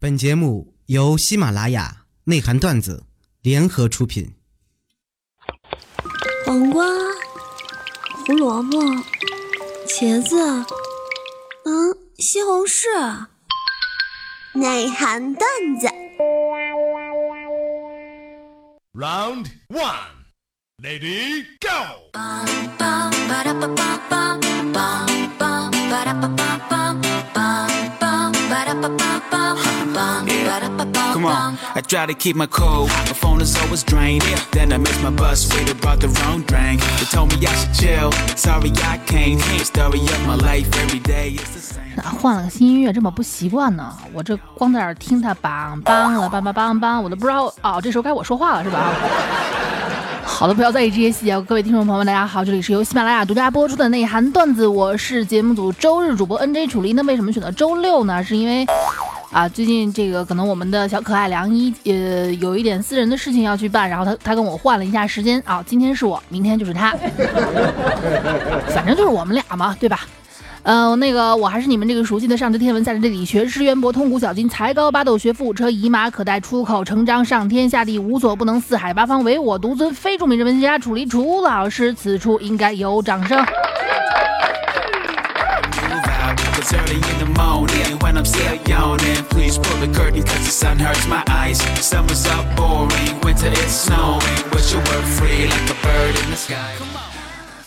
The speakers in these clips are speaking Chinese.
本节目由喜马拉雅内涵段子联合出品。黄瓜、胡萝卜、茄子，嗯，西红柿，内涵段子。Round one, lady, go! Come on, I try to keep my cool. My phone is always drained. Then I miss my bus, waited, brought the wrong drink. They told me I should chill. Sorry, I can't. Story of my life, every day is the same. 咋换了个新音乐这么不习惯呢？我这光在这儿听它梆梆了梆梆梆梆，我都不知道哦，这时候该我说话了是吧？ 好的，不要在意这些细节。各位听众朋友们，大家好，这里是由喜马拉雅独家播出的内涵段子，我是节目组周日主播 NJ 楚离。那为什么选择周六呢？是因为啊，最近这个可能我们的小可爱梁一呃有一点私人的事情要去办，然后他他跟我换了一下时间啊，今天是我，明天就是他，反正就是我们俩嘛，对吧？呃，那个我还是你们这个熟悉的上知天文下知地理学识渊博通古小今才高八斗学富五车仪马可待出口成章上天下地无所不能四海八方唯我独尊非著名人文学家楚离楚老师，此处应该有掌声。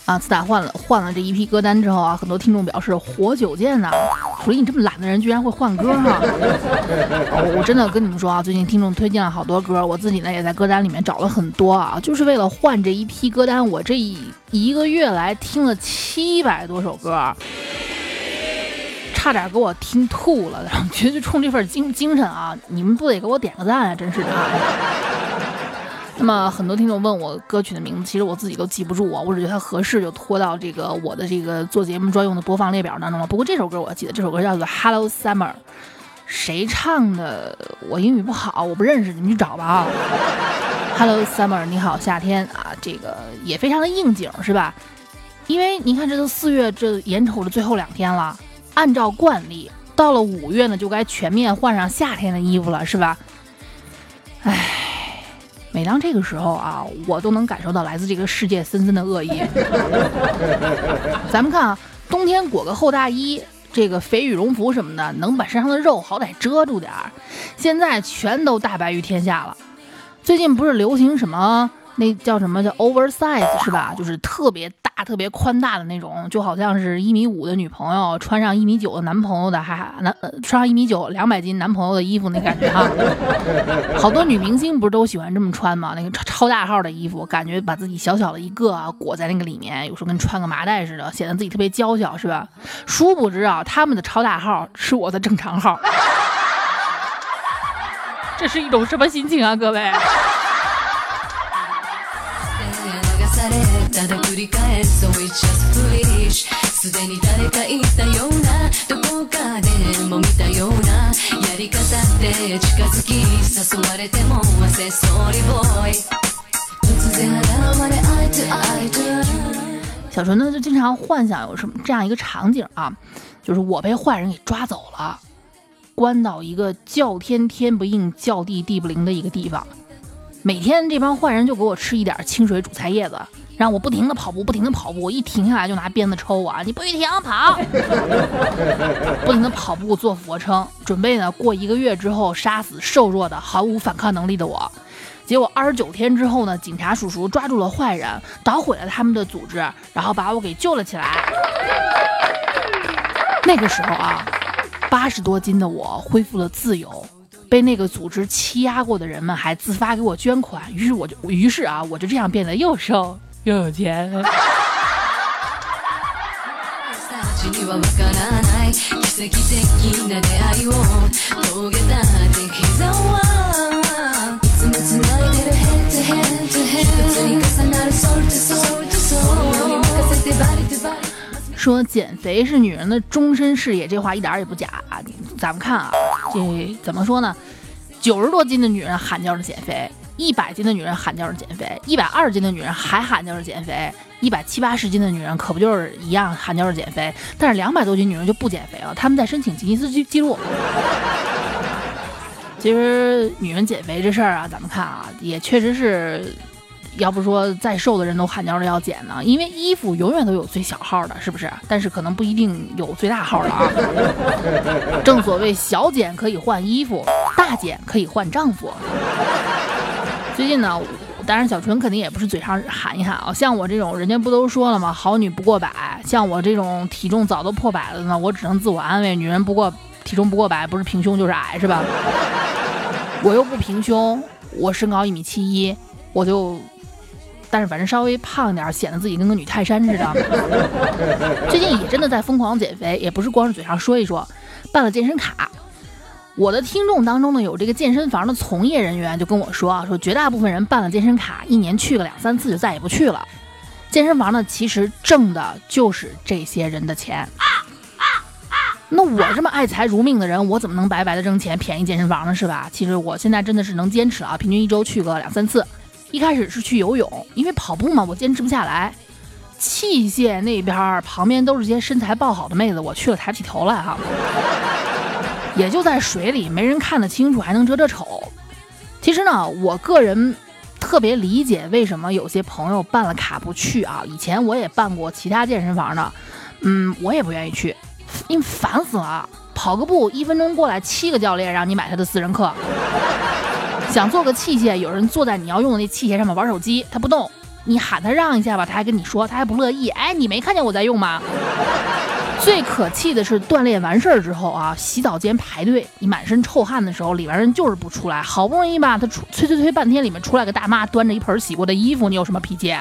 啊，自打换了换了这一批歌单之后啊，很多听众表示活久见呐、楚离，你这么懒的人居然会换歌哈、我我真的跟你们说啊，最近听众推荐了好多歌，我自己呢也在歌单里面找了很多啊，就是为了换这一批歌单，我这一一个月来听了七百多首歌。差点给我听吐了，然后觉得冲这份精精神啊，你们不得给我点个赞啊！真是的。那么很多听众问我歌曲的名字，其实我自己都记不住啊，我只觉得它合适就拖到这个我的这个做节目专用的播放列表当中了。不过这首歌我记得，这首歌叫做《Hello Summer》，谁唱的？我英语不好，我不认识，你们去找吧啊。Hello Summer，你好夏天啊，这个也非常的应景是吧？因为您看这都四月这眼瞅着最后两天了，按照惯例，到了五月呢就该全面换上夏天的衣服了是吧？每当这个时候啊，我都能感受到来自这个世界森森的恶意。咱们看啊，冬天裹个厚大衣，这个肥羽绒服什么的，能把身上的肉好歹遮住点儿。现在全都大白于天下了。最近不是流行什么那叫什么叫 oversize 是吧？就是特别、大特别宽大的那种，就好像是一米五的女朋友穿上一米九的男朋友的，还还男、呃、穿上一米九两百斤男朋友的衣服那感觉哈。好多女明星不是都喜欢这么穿吗？那个超超大号的衣服，感觉把自己小小的一个裹在那个里面，有时候跟穿个麻袋似的，显得自己特别娇小，是吧？殊不知啊，他们的超大号是我的正常号。这是一种什么心情啊，各位？ただ繰り返す So it's just foolish すでに誰か言ったようなどこかでも見たようなやり方で近づき誘われても忘れそうに boy 突然現れ eye to eye to 小纯呢就经常幻想有什么这样一个场景啊，就是我被坏人给抓走了，关到一个叫天天不应、叫地地不灵的一个地方。 每天这帮坏人就给我吃一点清水煮菜叶子，让我不停的跑步，不停的跑步。我一停下来就拿鞭子抽我，你不许停，跑！不停的跑步做俯卧撑，准备呢过一个月之后杀死瘦弱的、毫无反抗能力的我。结果二十九天之后呢，警察叔叔抓住了坏人，捣毁了他们的组织，然后把我给救了起来。那个时候啊，八十多斤的我恢复了自由，被那个组织欺压过的人们还自发给我捐款，于是我就，于是啊，我就这样变得又瘦又有钱。たちにはわからない奇跡的な出会いを遂げた手膝はいつも繋いでる head to head to head 一つに重なる soul to soul to soul に任せて body to body 说减肥是女人的终身事业，这话一点儿也不假啊！咱们看啊，这怎么说呢？九十多斤的女人喊叫着减肥，一百斤的女人喊叫着减肥，一百二十斤的女人还喊叫着减肥，一百七八十斤的女人可不就是一样喊叫着减肥？但是两百多斤女人就不减肥了，她们在申请吉尼斯记记录。 其实女人减肥这事儿啊，咱们看啊，也确实是， 要不说再瘦的人都喊叫着要减呢，因为衣服永远都有最小号的，是不是？但是可能不一定有最大号的啊。正所谓小减可以换衣服，大减可以换丈夫。最近呢，当然小纯肯定也不是嘴上喊一喊啊，像我这种，人家不都说了吗？好女不过百，像我这种体重早都破百了呢，我只能自我安慰，女人不过体重不过百，不是平胸就是矮，是吧？我又不平胸，我身高一米七一，我就，但是反正稍微胖点，显得自己跟个女泰山似的。最近也真的在疯狂减肥，也不是光是嘴上说一说，办了健身卡。我的听众当中呢，有这个健身房的从业人员就跟我说啊，说绝大部分人办了健身卡，一年去个两三次就再也不去了。健身房呢，其实挣的就是这些人的钱。那我这么爱财如命的人，我怎么能白白的挣钱便宜健身房呢？是吧？其实我现在真的是能坚持啊，平均一周去个两三次。一开始是去游泳，因为跑步嘛，我坚持不下来。器械那边旁边都是些身材爆好的妹子，我去了抬不起头来哈。也就在水里，没人看得清楚，还能遮遮丑。其实呢，我个人特别理解为什么有些朋友办了卡不去啊。以前我也办过其他健身房的，嗯，我也不愿意去。因为烦死了，跑个步一分钟过来七个教练让你买他的私人课，想做个器械，有人坐在你要用的那器械上面玩手机，他不动，你喊他让一下吧，他还跟你说，他还不乐意。哎，你没看见我在用吗？最可气的是锻炼完事儿之后啊，洗澡间排队，你满身臭汗的时候，里边人就是不出来，好不容易吧，他出催催催半天，里面出来个大妈端着一盆洗过的衣服，你有什么脾气？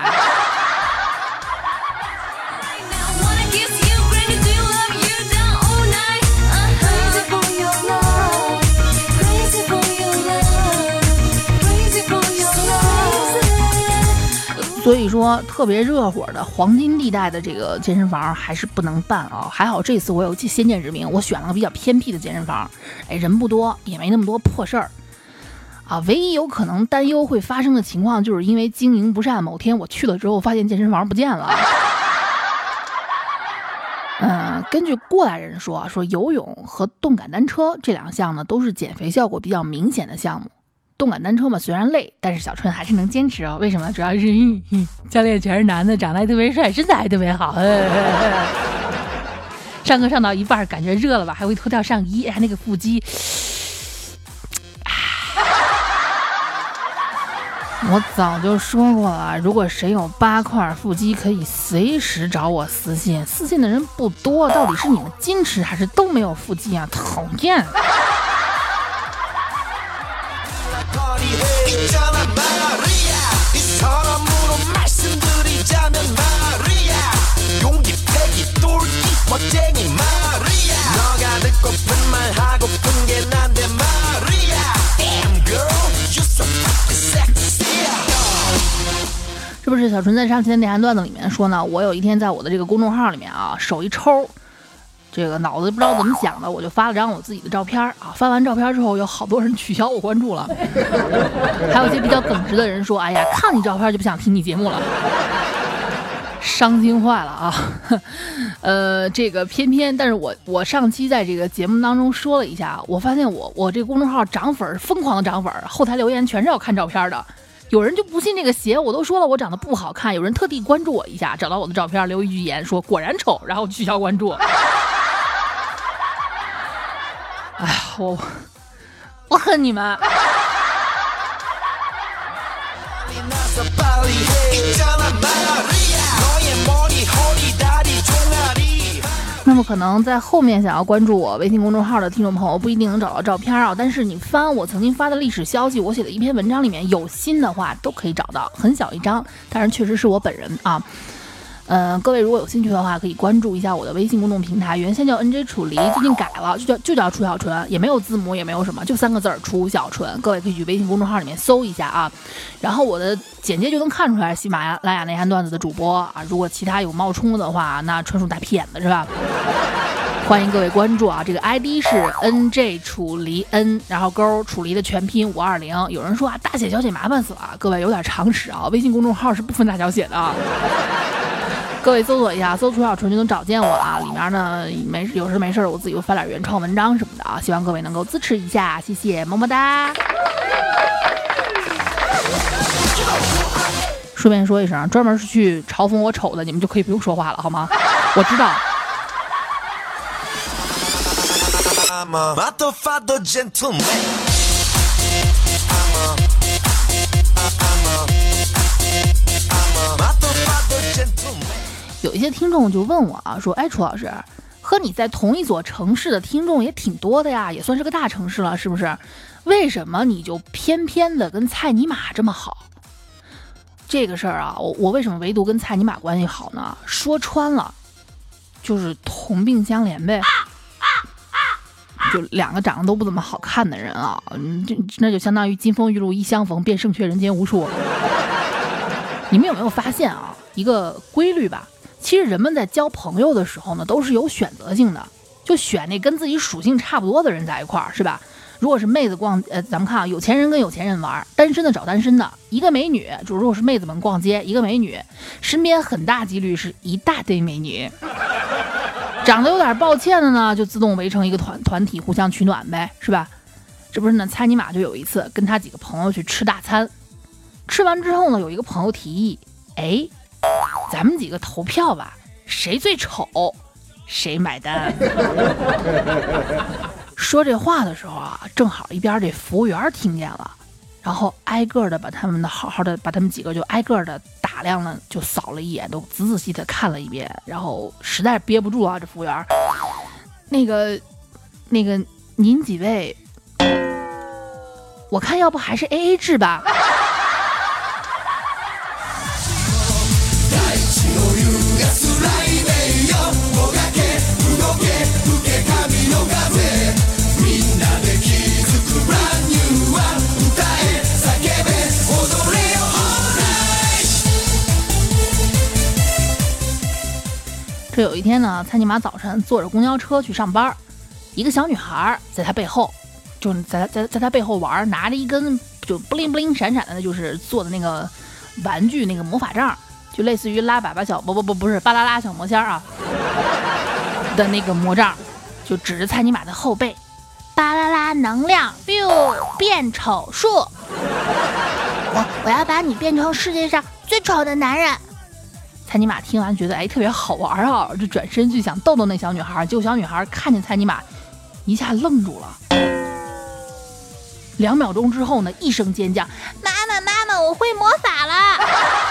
所以说，特别热火的黄金地带的这个健身房还是不能办啊。还好这次我有先见之明，我选了个比较偏僻的健身房，哎，人不多，也没那么多破事儿啊。唯一有可能担忧会发生的情况，就是因为经营不善，某天我去了之后发现健身房不见了。嗯，根据过来人说，说游泳和动感单车这两项呢，都是减肥效果比较明显的项目。动感单车嘛，虽然累，但是小春还是能坚持哦。为什么？主要是 教练全是男的，长得还特别帅，身材还特别好。上课上到一半，感觉热了吧，还会脱掉上衣，哎，那个腹肌。我早就说过了，如果谁有八块腹肌，可以随时找我私信。私信的人不多，到底是你们矜持，还是都没有腹肌啊？讨厌！是不是小纯在上期的内涵段子里面说呢？我有一天在我的这个公众号里面啊，手一抽，这个脑子不知道怎么想的，我就发了张我自己的照片啊。发完照片之后，有好多人取消我关注了，还有一些比较耿直的人说：“哎呀，看你照片就不想听你节目了。”伤心坏了啊！呃，这个偏偏，但是我我上期在这个节目当中说了一下，我发现我我这公众号涨粉，疯狂的涨粉，后台留言全是要看照片的。有人就不信这个邪，我都说了我长得不好看，有人特地关注我一下，找到我的照片留一句言说果然丑，然后取消关注。哎呀，我我恨你们。那么可能在后面想要关注我微信公众号的听众朋友不一定能找到照片啊，但是你翻我曾经发的历史消息，我写的一篇文章里面有心的话都可以找到，很小一张，但是确实是我本人啊。嗯，各位如果有兴趣的话，可以关注一下我的微信公众平台，原先叫 NJ 楚离，最近改了，就叫就叫楚小纯，也没有字母，也没有什么，就三个字儿楚小纯。各位可以去微信公众号里面搜一下啊，然后我的简介就能看出来喜马拉雅内涵段子的主播啊。如果其他有冒充的话，那纯属大屁眼子是吧？欢迎各位关注啊，这个 ID 是 NJ 楚离 N，然后勾楚离的全拼五二零。有人说啊，大写小写麻烦死了，各位有点常识啊，微信公众号是不分大小写的啊。各位搜索一下，搜“楚小纯”就能找见我啊！里面呢没有时没事我自己会发点原创文章什么的。的啊，希望各位能够支持一下，谢谢，么么哒。顺便说一声，专门是去嘲讽我丑的，你们就可以不用说话了，好吗？我知道。些听众就问我啊，说，哎，楚老师，和你在同一所城市的听众也挺多的呀，也算是个大城市了，是不是？为什么你就偏偏的跟蔡尼玛这么好？这个事儿啊，我我为什么唯独跟蔡尼玛关系好呢？说穿了，就是同病相怜呗。就两个长得都不怎么好看的人啊，嗯，这那就相当于金风玉露一相逢，便胜却人间无数。你们有没有发现啊，一个规律吧？其实人们在交朋友的时候呢，都是有选择性的，就选那跟自己属性差不多的人在一块儿，是吧？如果是妹子逛，呃，咱们看啊，有钱人跟有钱人玩，单身的找单身的，一个美女，就如果是妹子们逛街，一个美女，身边很大几率是一大堆美女。长得有点抱歉的呢，就自动围成一个团团体，互相取暖呗，是吧？这不是呢，猜尼玛就有一次跟他几个朋友去吃大餐，吃完之后呢，有一个朋友提议，哎，咱们几个投票吧，谁最丑，谁买单。说这话的时候啊，正好一边这服务员听见了，然后挨个的把他们的好好的把他们几个就挨个的打量了，就扫了一眼，都仔仔细的看了一遍，然后实在憋不住啊，这服务员，那个那个您几位，我看要不还是 A A 制吧。有一天呢，蔡尼玛早晨坐着公交车去上班，一个小女孩在他背后，就是在在在他背后玩，拿着一根就不灵不灵闪闪的，就是做的那个玩具那个魔法杖，就类似于拉粑粑小不不不不是巴啦啦小魔仙啊的那个魔杖，就指着蔡尼玛的后背，巴啦啦能量，biu 变丑术，我我要把你变成世界上最丑的男人。蔡尼玛听完觉得哎特别好玩啊，就转身就想逗逗那小女孩，结果小女孩看见蔡尼玛，一下愣住了。两秒钟之后呢，一声尖叫：“妈妈妈妈，我会魔法了！”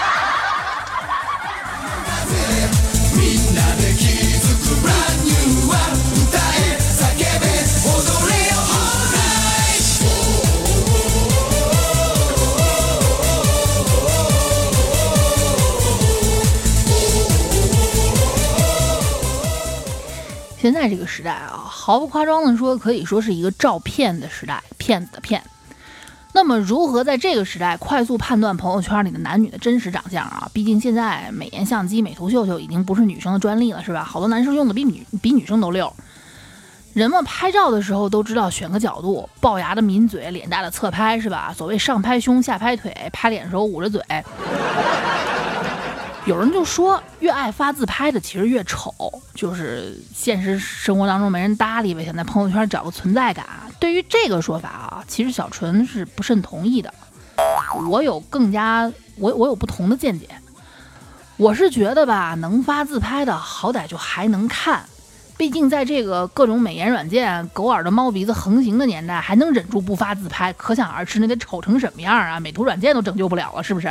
现在这个时代啊，毫不夸张的说，可以说是一个照骗的时代，骗子的骗。那么，如何在这个时代快速判断朋友圈里的男女的真实长相啊？毕竟现在美颜相机、美图秀秀已经不是女生的专利了，是吧？好多男生用的比女比女生都溜。人们拍照的时候都知道选个角度，龅牙的抿嘴，脸大的侧拍，是吧？所谓上拍胸，下拍腿，拍脸的时候捂着嘴。有人就说，越爱发自拍的其实越丑，就是现实生活当中没人搭理呗，想在朋友圈找个存在感。对于这个说法啊，其实小纯是不甚同意的。我有更加我我有不同的见解。我是觉得吧，能发自拍的好歹就还能看，毕竟在这个各种美颜软件狗耳朵猫鼻子横行的年代，还能忍住不发自拍，可想而知那得丑成什么样啊！美图软件都拯救不了了，是不是？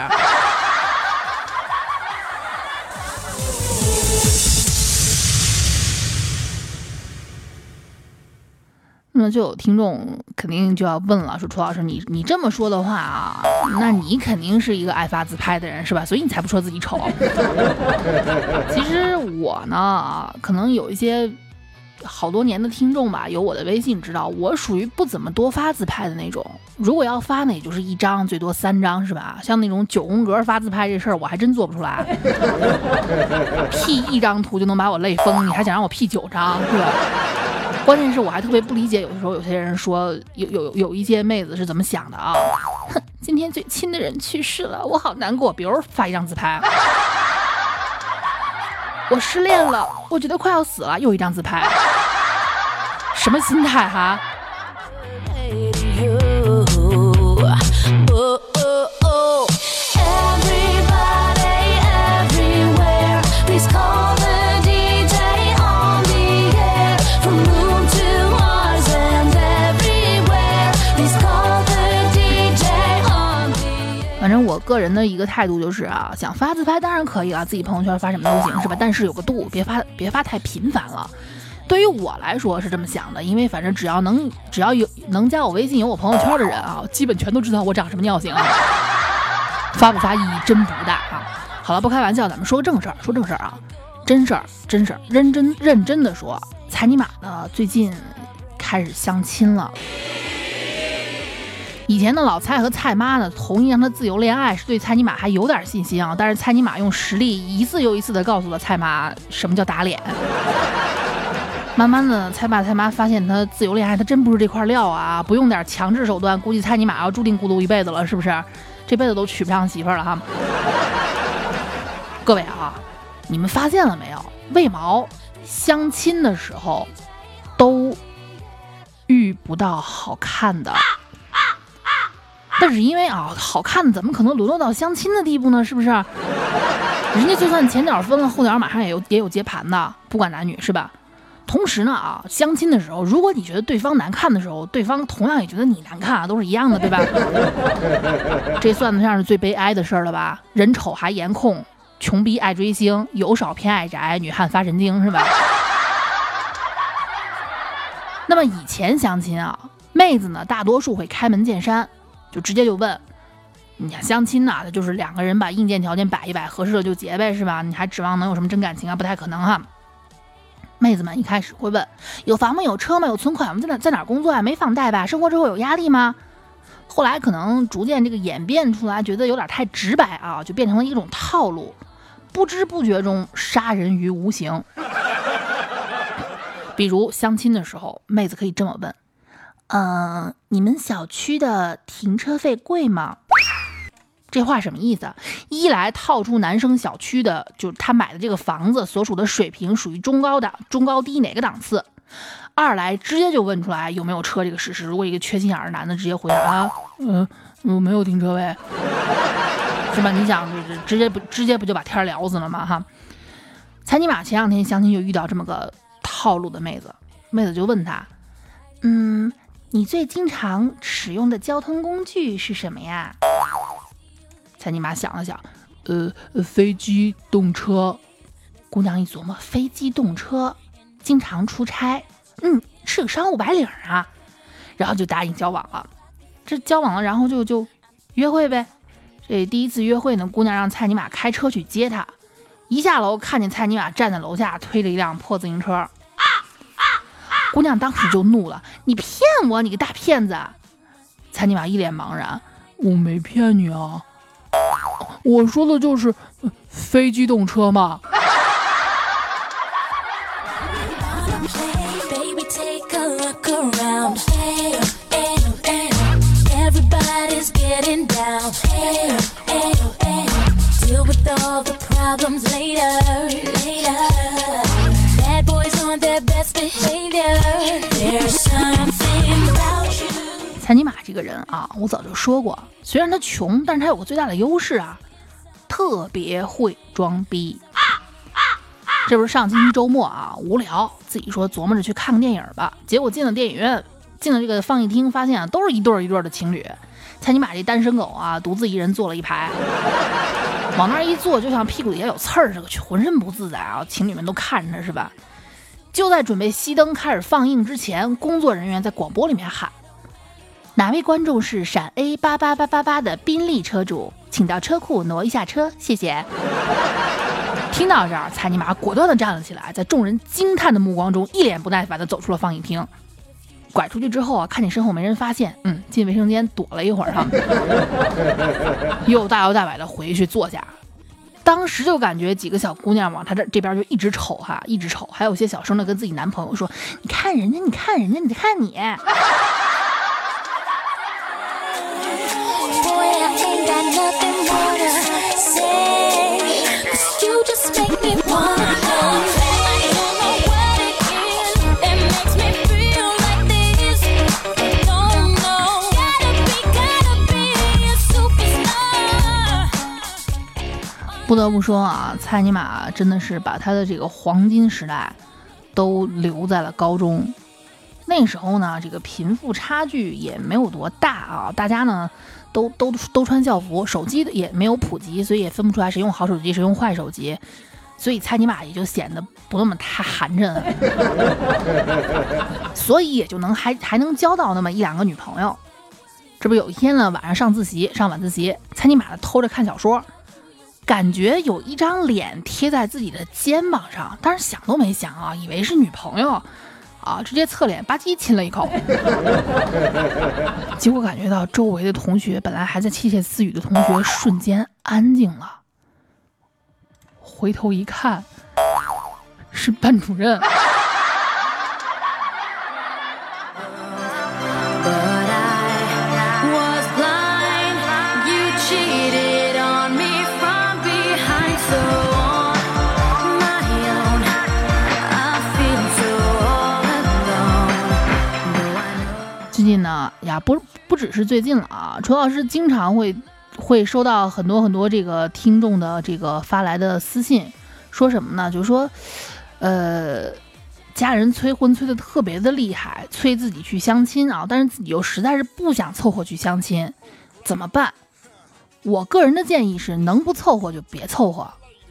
么就有听众肯定就要问了，说楚老师，你你这么说的话啊，那你肯定是一个爱发自拍的人是吧？所以你才不说自己丑。其实我呢，可能有一些好多年的听众吧，有我的微信知道，我属于不怎么多发自拍的那种。如果要发呢，也就是一张，最多三张是吧？像那种九宫格发自拍这事儿，我还真做不出来。P 一张图就能把我累疯，你还想让我 P 九张是吧？关键是我还特别不理解，有的时候有些人说有有有一些妹子是怎么想的啊？哼，今天最亲的人去世了，我好难过。比如发一张自拍，我失恋了，我觉得快要死了，又一张自拍。什么心态哈？个人的一个态度就是啊，想发自拍当然可以啊，自己朋友圈发什么都行是吧？但是有个度，别发别发太频繁了。对于我来说是这么想的，因为反正只要能只要有能加我微信有我朋友圈的人啊，基本全都知道我长什么尿性啊。发不发意义真不大啊。好了，不开玩笑，咱们说个正事儿，说正事儿啊，真事儿，真事儿，认真认真的说，踩尼玛呢最近开始相亲了。以前的老蔡和蔡妈呢，同意让他自由恋爱，是对蔡尼玛还有点信心啊。但是蔡尼玛用实力一次又一次的告诉了蔡妈什么叫打脸。慢慢的，蔡爸蔡妈发现他自由恋爱，他真不是这块料啊！不用点强制手段，估计蔡尼玛要注定孤独一辈子了，是不是？这辈子都娶不上媳妇了哈。各位啊，你们发现了没有？为毛相亲的时候都遇不到好看的？但是因为啊，好看的怎么可能沦落到相亲的地步呢？是不是？人家就算前脚分了，后脚马上也有也有接盘的，不管男女是吧？同时呢啊，相亲的时候，如果你觉得对方难看的时候，对方同样也觉得你难看啊，都是一样的，对吧？这算得上是最悲哀的事儿了吧？人丑还颜控，穷逼爱追星，有少偏爱宅，女汉发神经，是吧？那么以前相亲啊，妹子呢大多数会开门见山，就直接就问。你看相亲呐、就是两个人把硬件条件摆一摆，合适了就结呗，是吧？你还指望能有什么真感情啊？不太可能哈。妹子们一开始会问：有房吗？有车吗？有存款吗？在哪在哪工作啊？没房贷吧？生活之后有压力吗？后来可能逐渐这个演变出来，觉得有点太直白啊，就变成了一种套路，不知不觉中杀人于无形。比如相亲的时候，妹子可以这么问：嗯、你们小区的停车费贵吗？这话什么意思？一来套出男生小区的，就是他买的这个房子所属的水平属于中高档、中高低哪个档次；二来直接就问出来有没有车这个事实。如果一个缺心眼儿的男的直接回答啊，嗯、我没有停车位，是吧？你想，就是直接不直接不就把天聊死了吗？哈，蔡尼玛前两天相亲就遇到这么个套路的妹子，妹子就问他，嗯，你最经常使用的交通工具是什么呀？蔡尼玛想了想，呃，飞机、动车。姑娘一琢磨，飞机、动车，经常出差，嗯，是个商务白领啊。然后就答应交往了。这交往了，然后就就约会呗。这第一次约会呢，姑娘让蔡尼玛开车去接她。一下楼看见蔡尼玛站在楼下推着一辆破自行车，姑娘当时就怒了：“你骗我，你个大骗子！”蔡尼玛一脸茫然：“我没骗你啊。”我说的就是非机动车嘛。蔡尼玛这个人啊，我早就说过，虽然他穷，但是他有个最大的优势啊，特别会装逼。这不是上星期周末啊，无聊，自己说琢磨着去看个电影吧。结果进了电影院，进了这个放映厅，发现啊，都是一对儿一对儿的情侣。蔡尼玛这单身狗啊，独自一人坐了一排，往那儿一坐，就像屁股底下有刺儿似的，浑身不自在啊。情侣们都看着是吧？就在准备熄灯开始放映之前，工作人员在广播里面喊。哪位观众是陕 A 八八八八八的宾利车主，请到车库挪一下车，谢谢。听到这儿，蔡尼玛果断地站了起来，在众人惊叹的目光中，一脸不耐烦地走出了放映厅。拐出去之后啊，看见身后没人发现，嗯，进卫生间躲了一会儿哈，又大摇大摆地回去坐下。当时就感觉几个小姑娘往他这这边就一直瞅哈，一直瞅，还有些小声的跟自己男朋友说：“你看人家，你看人家，你看你。” and have been 不得不说啊蔡尼玛真的是把他的这个黄金时代都留在了高中。那时候呢，这个贫富差距也没有多大啊，大家呢都都都穿校服，手机也没有普及，所以也分不出来谁用好手机谁用坏手机，所以蔡尼玛也就显得不那么太寒碜，所以也就能还还能交到那么一两个女朋友。这不有一天呢，晚上上自习上晚自习，蔡尼玛偷着看小说。感觉有一张脸贴在自己的肩膀上，但是想都没想啊，以为是女朋友，啊，直接侧脸吧唧亲了一口，结果感觉到周围的同学本来还在窃窃私语的同学瞬间安静了，回头一看，是班主任。不不只是最近了啊，楚老师经常会会收到很多很多这个听众的这个发来的私信，说什么呢？就是说，呃，家人催婚催的特别的厉害，催自己去相亲啊，但是自己又实在是不想凑合去相亲，怎么办？我个人的建议是，能不凑合就别凑合。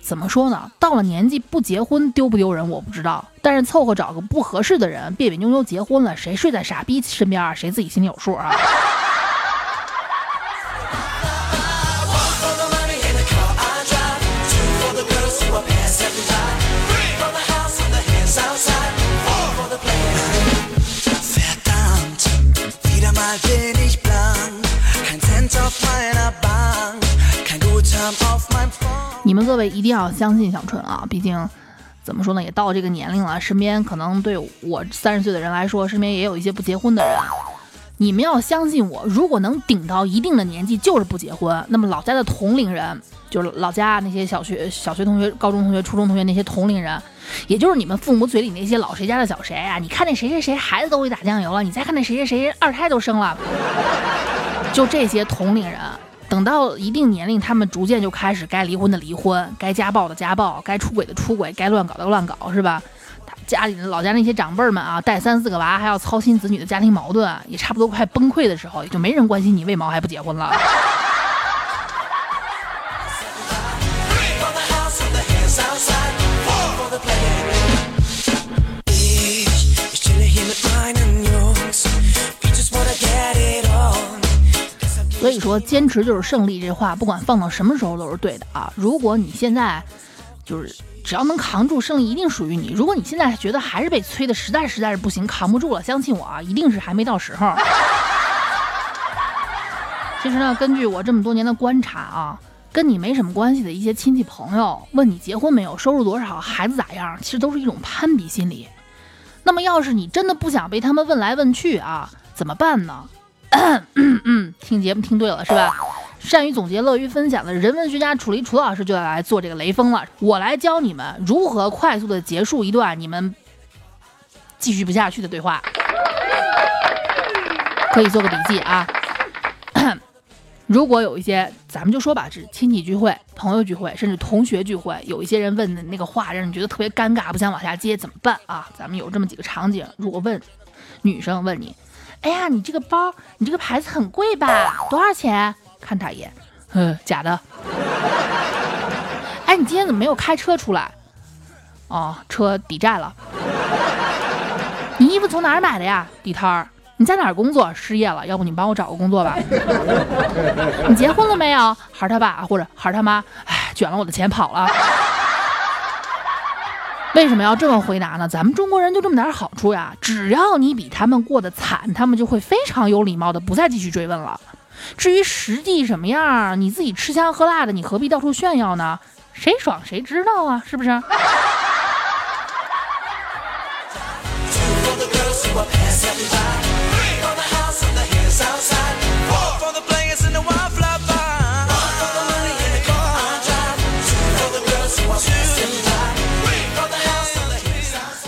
怎么说呢？到了年纪不结婚丢不丢人我不知道，但是凑合找个不合适的人，别别扭扭结婚了，谁睡在傻逼身边啊，谁自己心里有数啊。们各位一定要相信小春啊！毕竟，怎么说呢，也到这个年龄了，身边可能对我三十岁的人来说，身边也有一些不结婚的人。你们要相信我，如果能顶到一定的年纪就是不结婚，那么老家的同龄人，就是老家那些小学、小学同学、高中同学、初中同学那些同龄人，也就是你们父母嘴里那些老谁家的小谁啊！你看那谁谁谁孩子都会打酱油了，你再看那谁谁谁二胎都生了，就这些同龄人。等到一定年龄，他们逐渐就开始该离婚的离婚，该家暴的家暴，该出轨的出轨，该乱搞的乱搞，是吧？他家里老家那些长辈们啊，带三四个娃还要操心子女的家庭矛盾，也差不多快崩溃的时候，也就没人关心你为毛还不结婚了。所以说，坚持就是胜利。这话不管放到什么时候都是对的啊！如果你现在就是只要能扛住，胜利一定属于你。如果你现在觉得还是被催的实在实在是不行，扛不住了，相信我啊，一定是还没到时候。其实呢，根据我这么多年的观察啊，跟你没什么关系的一些亲戚朋友问你结婚没有，收入多少，孩子咋样，其实都是一种攀比心理。那么，要是你真的不想被他们问来问去啊，怎么办呢？嗯嗯，听节目听对了是吧？善于总结、乐于分享的人文学家楚离楚老师就要来做这个雷锋了。我来教你们如何快速的结束一段你们继续不下去的对话，可以做个笔记啊。如果有一些，咱们就说吧，是亲戚聚会、朋友聚会，甚至同学聚会，有一些人问的那个话让你觉得特别尴尬，不想往下接，怎么办啊？咱们有这么几个场景：如果问女生问你。哎呀，你这个包，你这个牌子很贵吧？多少钱？看他一眼，嗯，假的。哎，你今天怎么没有开车出来？哦，车抵债了。你衣服从哪儿买的呀？地摊儿。你在哪儿工作？失业了，要不你帮我找个工作吧。你结婚了没有？孩儿他爸或者孩儿他妈？哎，卷了我的钱跑了。为什么要这么回答呢？咱们中国人就这么点好处呀，只要你比他们过得惨，他们就会非常有礼貌的不再继续追问了。至于实际什么样，你自己吃香喝辣的，你何必到处炫耀呢？谁爽谁知道啊，是不是？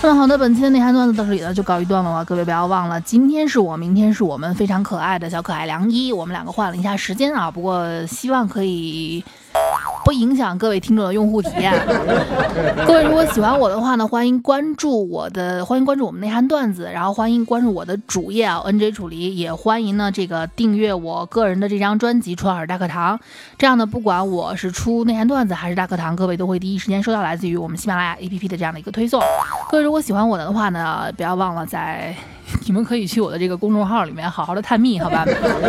那么好的，本期的内涵段子到这里呢就告一段落了。各位不要忘了，今天是我，明天是我们非常可爱的小可爱梁一，我们两个换了一下时间啊，不过希望可以不影响各位听众的用户体验。各位如果喜欢我的话呢，欢迎关注我的，欢迎关注我们内涵段子，然后欢迎关注我的主页啊，NJ 楚离，也欢迎呢这个订阅我个人的这张专辑《楚老师大课堂》，这样呢，不管我是出内涵段子还是大课堂，各位都会第一时间收到来自于我们喜马拉雅 APP 的这样的一个推送。各位如果喜欢我的话呢，不要忘了在。你们可以去我的这个公众号里面好好的探秘，好吧？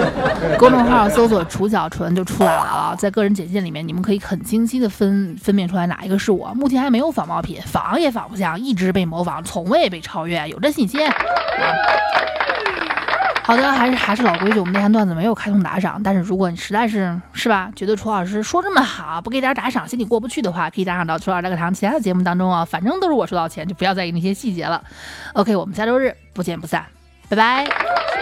公众号搜索“楚小纯”就出来了啊，在个人简介里面，你们可以很清晰的分分辨出来哪一个是我。目前还没有仿冒品，仿也仿不像，一直被模仿，从未被超越，有这信心。好的，还是还是老规矩，我们那天段子没有开通打赏，但是如果你实在是是吧，觉得楚老师说这么好，不给点打赏心里过不去的话，可以打赏到楚老师课堂其他的节目当中啊，反正都是我收到钱，就不要在意那些细节了。OK，我们下周日不见不散，拜拜。